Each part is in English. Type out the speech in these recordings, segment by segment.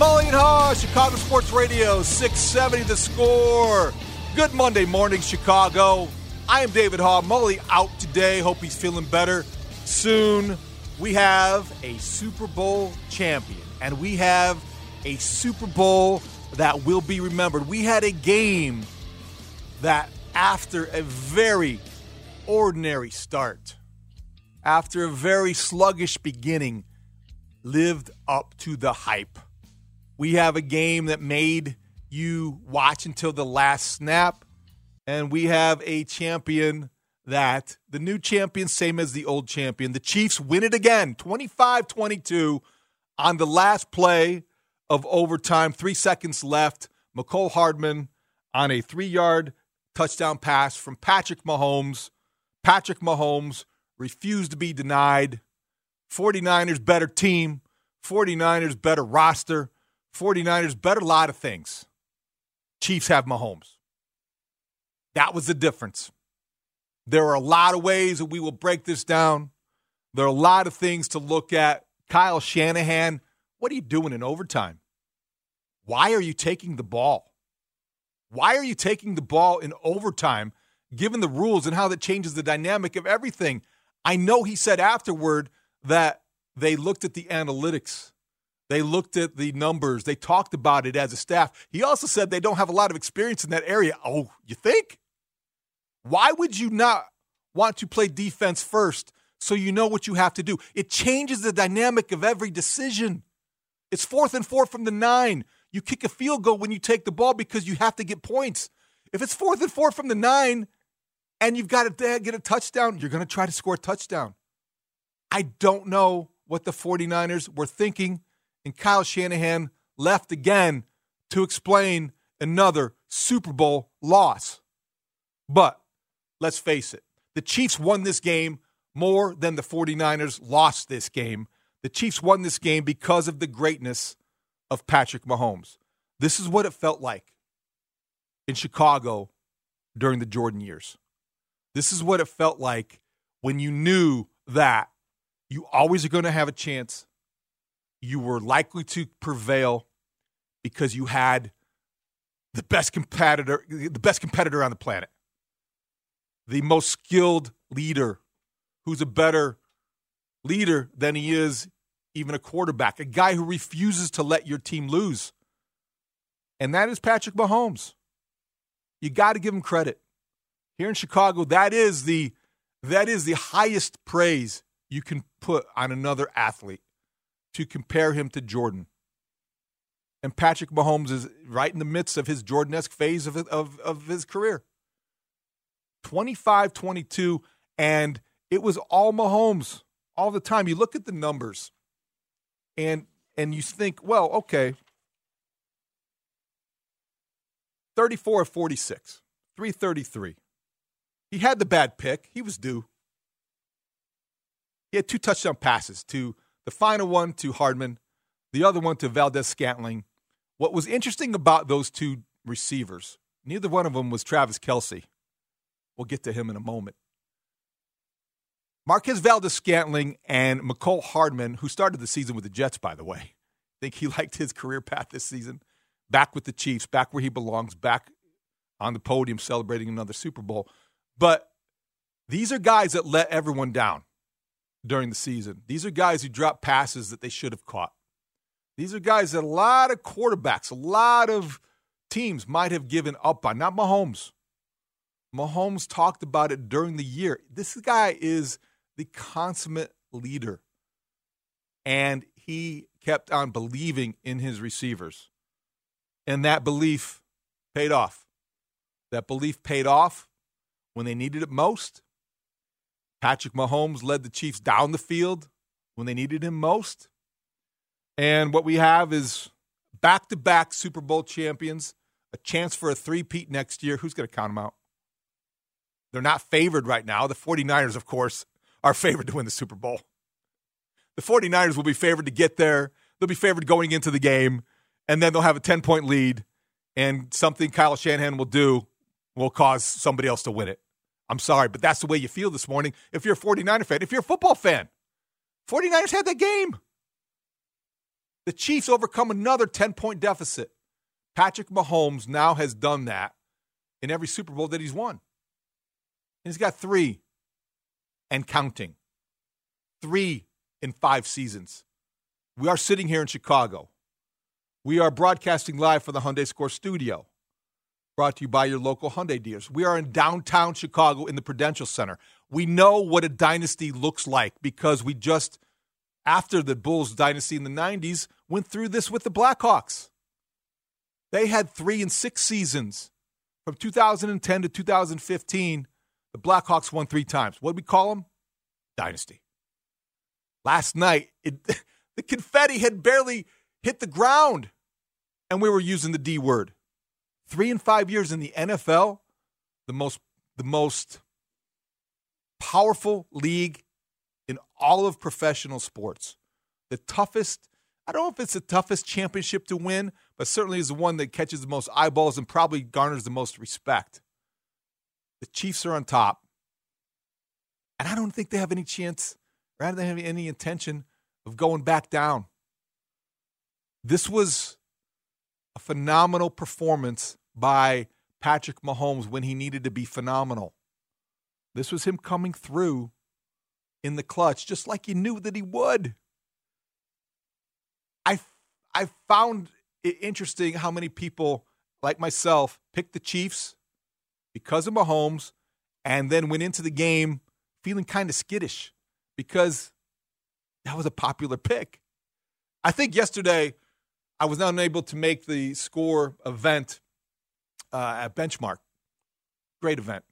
Mully and Haugh, Chicago Sports Radio, 670 the score. Good Monday morning, Chicago. I am David Haugh. Mully out today. Hope he's feeling better soon. We have a Super Bowl champion, and we have a Super Bowl that will be remembered. We had a game that, after a very ordinary start, after a very sluggish beginning, lived up to the hype. We have a game that made you watch until the last snap, and we have a champion that the new champion, same as the old champion. The Chiefs win it again, 25 22 on the last play of overtime, three seconds left. Mecole Hardman on a three yard touchdown pass from Patrick Mahomes. Patrick Mahomes refused to be denied. 49ers better team, 49ers better roster. 49ers bet a lot of things. Chiefs have Mahomes. That was the difference. There are a lot of ways that we will break this down. There are a lot of things to look at. Kyle Shanahan, what are you doing in overtime? Why are you taking the ball? Why are you taking the ball in overtime, given the rules and how that changes the dynamic of everything? I know he said afterward that they looked at the analytics they looked at the numbers. They talked about it as a staff. He also said they don't have a lot of experience in that area. Oh, you think? Why would you not want to play defense first so you know what you have to do? It changes the dynamic of every decision. It's fourth and four from the nine. You kick a field goal when you take the ball because you have to get points. If it's fourth and four from the nine and you've got to get a touchdown, you're going to try to score a touchdown. I don't know what the 49ers were thinking and Kyle Shanahan left again to explain another Super Bowl loss. But let's face it, the Chiefs won this game more than the 49ers lost this game. The Chiefs won this game because of the greatness of Patrick Mahomes. This is what it felt like in Chicago during the Jordan years. This is what it felt like when you knew that you always are going to have a chance you were likely to prevail because you had the best competitor, the best competitor on the planet, the most skilled leader, who's a better leader than he is even a quarterback, a guy who refuses to let your team lose. And that is Patrick Mahomes. You got to give him credit. Here in Chicago, that is the that is the highest praise you can put on another athlete to compare him to Jordan. And Patrick Mahomes is right in the midst of his Jordan esque phase of, of, of his career. 25 22, and it was all Mahomes all the time. You look at the numbers and and you think, well, okay. 34 of 46, 333. He had the bad pick. He was due. He had two touchdown passes to the final one to Hardman, the other one to Valdes-Scantling. What was interesting about those two receivers, neither one of them was Travis Kelce. We'll get to him in a moment. Marquez Valdes-Scantling and Mecole Hardman, who started the season with the Jets, by the way. I think he liked his career path this season. Back with the Chiefs, back where he belongs, back on the podium celebrating another Super Bowl. But these are guys that let everyone down during the season. These are guys who drop passes that they should have caught. These are guys that a lot of quarterbacks, a lot of teams might have given up on. Not Mahomes. Mahomes talked about it during the year. This guy is the consummate leader. And he kept on believing in his receivers. And that belief paid off. That belief paid off when they needed it most. Patrick Mahomes led the Chiefs down the field when they needed him most. And what we have is back to back Super Bowl champions, a chance for a three-peat next year. Who's going to count them out? They're not favored right now. The 49ers, of course, are favored to win the Super Bowl. The 49ers will be favored to get there. They'll be favored going into the game, and then they'll have a 10 point lead, and something Kyle Shanahan will do will cause somebody else to win it. I'm sorry, but that's the way you feel this morning if you're a 49er fan. If you're a football fan, 49ers had that game. The Chiefs overcome another 10 point deficit. Patrick Mahomes now has done that in every Super Bowl that he's won. And He's got three and counting. Three in five seasons. We are sitting here in Chicago. We are broadcasting live from the Hyundai Score studio, brought to you by your local Hyundai dealers. We are in downtown Chicago in the Prudential Center. We know what a dynasty looks like because we just, after the Bulls dynasty in the 90s, went through this with the Blackhawks. They had three and six seasons from 2010 to 2015 the Blackhawks won three times. What do we call them? Dynasty. Last night, it, the confetti had barely hit the ground, and we were using the D word. Three and five years in the NFL, the most the most powerful league in all of professional sports. The toughest, I don't know if it's the toughest championship to win, but certainly is the one that catches the most eyeballs and probably garners the most respect. The Chiefs are on top. And I don't think they have any chance, or I don't have any intention of going back down. This was a phenomenal performance by Patrick Mahomes when he needed to be phenomenal. This was him coming through in the clutch, just like he knew that he would. I, I found it interesting how many people, like myself, picked the Chiefs because of Mahomes and then went into the game feeling kind of skittish because that was a popular pick. I think yesterday I was not able to make the score event uh, at Benchmark. Great event.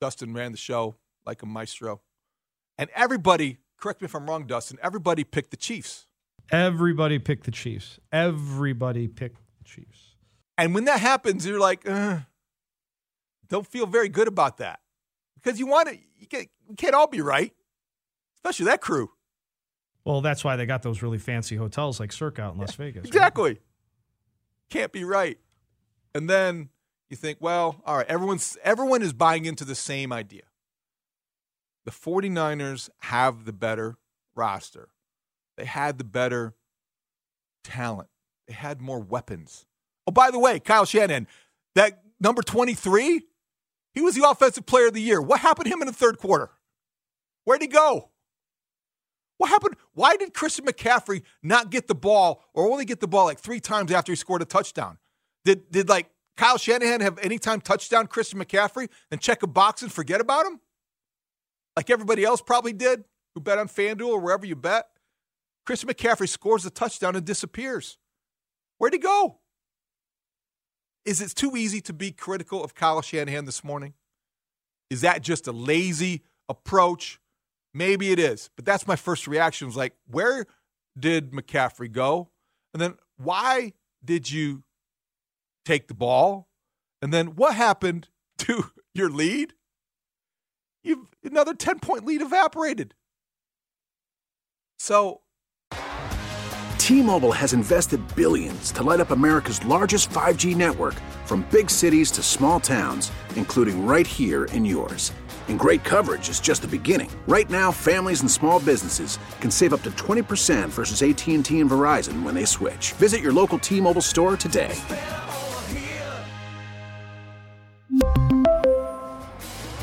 Dustin ran the show like a maestro. And everybody, correct me if I'm wrong, Dustin, everybody picked the Chiefs. Everybody picked the Chiefs. Everybody picked the Chiefs. And when that happens, you're like, uh, don't feel very good about that because you want to. You can't, you can't all be right, especially that crew. Well, that's why they got those really fancy hotels like Circa out in Las Vegas. Exactly. Right? Can't be right. And then you think, well, all right, everyone's everyone is buying into the same idea. The 49ers have the better roster. They had the better talent. They had more weapons. Oh, by the way, Kyle Shanahan, that number 23, he was the offensive player of the year. What happened to him in the third quarter? Where'd he go? What happened? Why did Christian McCaffrey not get the ball or only get the ball like three times after he scored a touchdown? Did did like Kyle Shanahan have any time touchdown Christian McCaffrey and check a box and forget about him? Like everybody else probably did who bet on FanDuel or wherever you bet. Christian McCaffrey scores a touchdown and disappears. Where'd he go? Is it too easy to be critical of Kyle Shanahan this morning? Is that just a lazy approach? Maybe it is, but that's my first reaction. Was like, where did McCaffrey go? And then why did you take the ball? And then what happened to your lead? You've another 10 point lead evaporated. So T-Mobile has invested billions to light up America's largest 5G network from big cities to small towns, including right here in yours. And great coverage is just the beginning. Right now, families and small businesses can save up to 20% versus AT&T and Verizon when they switch. Visit your local T-Mobile store today.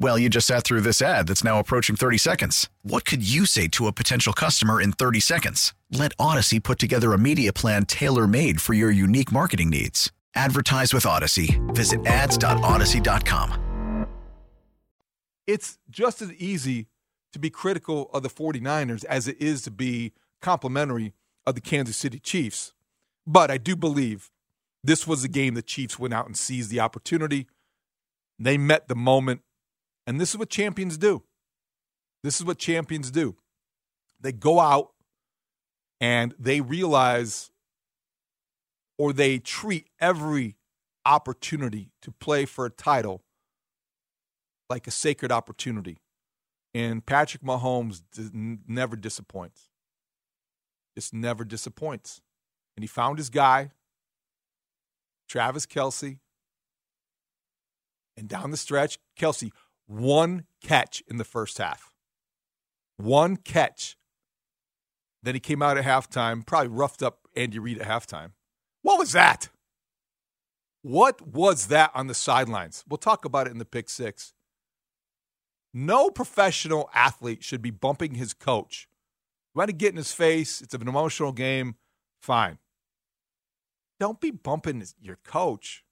Well, you just sat through this ad that's now approaching 30 seconds. What could you say to a potential customer in 30 seconds? Let Audacy put together a media plan tailor made for your unique marketing needs. Advertise with Audacy. Visit ads.audacy.com. It's just as easy to be critical of the 49ers as it is to be complimentary of the Kansas City Chiefs. But I do believe this was a game the Chiefs went out and seized the opportunity. They met the moment. And this is what champions do. This is what champions do. They go out and they realize or they treat every opportunity to play for a title like a sacred opportunity. And Patrick Mahomes never disappoints. Just never disappoints. And he found his guy, Travis Kelce. And down the stretch, Kelce, one catch in the first half. One catch. Then he came out at halftime, probably roughed up Andy Reid at halftime. What was that? What was that on the sidelines? We'll talk about it in the pick six. No professional athlete should be bumping his coach. You want to get in his face, it's an emotional game, fine. Don't be bumping your coach.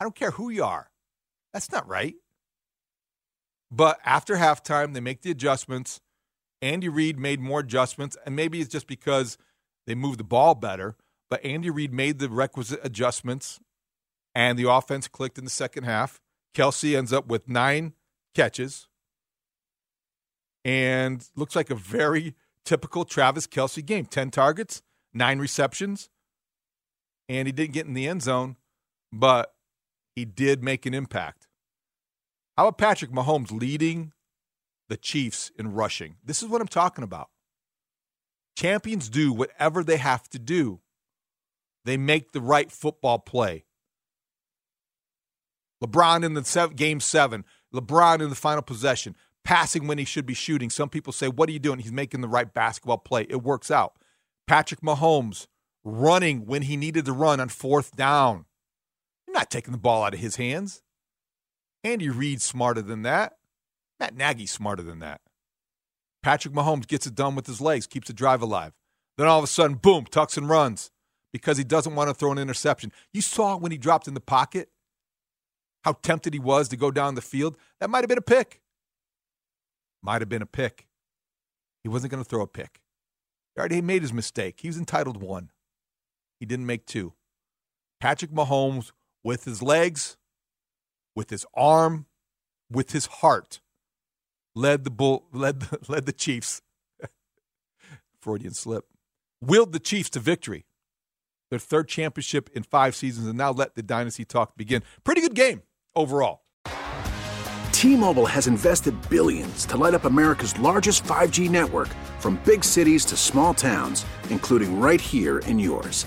I don't care who you are. That's not right. But after halftime, they make the adjustments. Andy Reid made more adjustments, and maybe it's just because they moved the ball better. But Andy Reid made the requisite adjustments, and the offense clicked in the second half. Kelce ends up with nine catches, and looks like a very typical Travis Kelce game 10 targets, nine receptions, and he didn't get in the end zone, but he did make an impact. How about Patrick Mahomes leading the Chiefs in rushing? This is what I'm talking about. Champions do whatever they have to do, they make the right football play. LeBron in the game seven, LeBron in the final possession, passing when he should be shooting. Some people say, What are you doing? He's making the right basketball play. It works out. Patrick Mahomes running when he needed to run on fourth down. You're not taking the ball out of his hands. Andy Reid's smarter than that. Matt Nagy's smarter than that. Patrick Mahomes gets it done with his legs, keeps the drive alive. Then all of a sudden, boom, tucks and runs because he doesn't want to throw an interception. You saw when he dropped in the pocket how tempted he was to go down the field. That might have been a pick. Might have been a pick. He wasn't going to throw a pick. He already made his mistake. He was entitled one. He didn't make two. Patrick Mahomes, with his legs, with his arm, with his heart, led the bull, led the, led the Chiefs. Freudian slip. Willed the Chiefs to victory. Their third championship in five seasons, and now let the dynasty talk begin. Pretty good game overall. T-Mobile has invested billions to light up America's largest 5G network from big cities to small towns, including right here in yours.